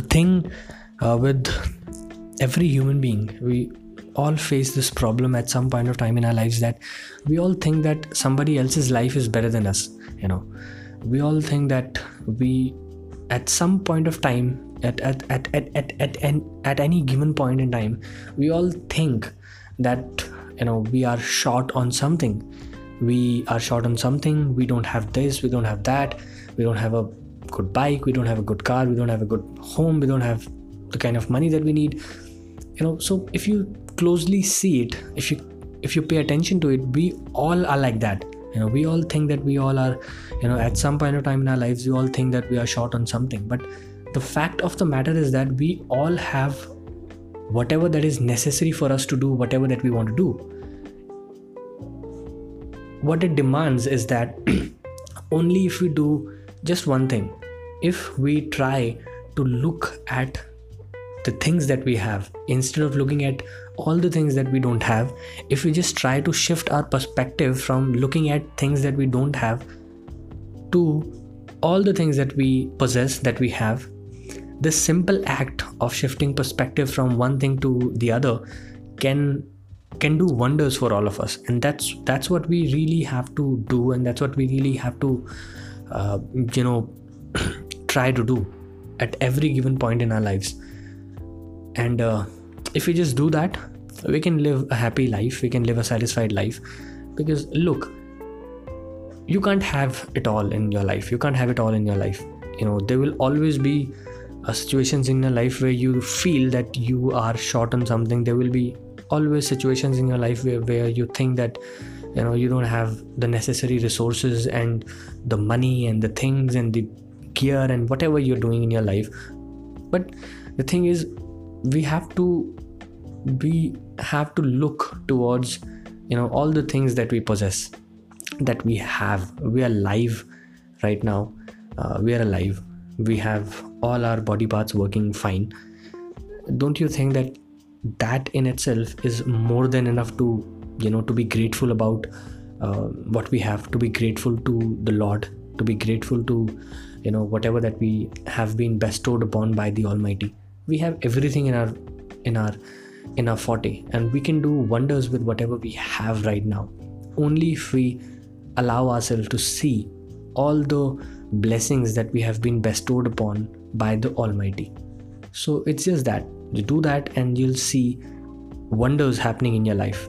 thing uh, with every human being we all face this problem at some point of time in our lives that we all think that somebody else's life is better than us you know. We all think that we at some point of time at at at at at, at, at, at any given point in time we all think that you know we are short on something. We are short on something. We don't have this. We don't have that. We don't have a good bike we don't have a good car we don't have a good home we don't have the kind of money that we need. You know so if you closely see it if you if you pay attention to it we all are like that. You know we all think that we all are you know at some point of time in our lives we all think that we are short on something. But the fact of the matter is that we all have whatever that is necessary for us to do whatever that we want to do. What it demands is that only if we do just one thing. If we try to look at the things that we have instead of looking at all the things that we don't have if we just try to shift our perspective from looking at things that we don't have to all the things that we possess that we have this simple act of shifting perspective from one thing to the other can can do wonders for all of us. And that's that's what we really have to do and that's what we really have to uh, you know try to do at every given point in our lives. And uh, if we just do that we can live a happy life we can live a satisfied life. Because look you can't have it all in your life. You can't have it all in your life. You know there will always be uh, situations in your life where you feel that you are short on something. There will be always situations in your life where, where you think that you know you don't have the necessary resources and the money and the things and the gear and whatever you're doing in your life. But the thing is we have to we have to look towards you know all the things that we possess that we have. We are alive right now. Uh, we are alive. We have all our body parts working fine. Don't you think that that in itself is more than enough to you know to be grateful about uh, what we have to be grateful to the lord to be grateful to you know whatever that we have been bestowed upon by the almighty. We have everything in our in our in our forte and we can do wonders with whatever we have right now. Only if we allow ourselves to see all the blessings that we have been bestowed upon by the almighty. So it's just that. You do that and you'll see wonders happening in your life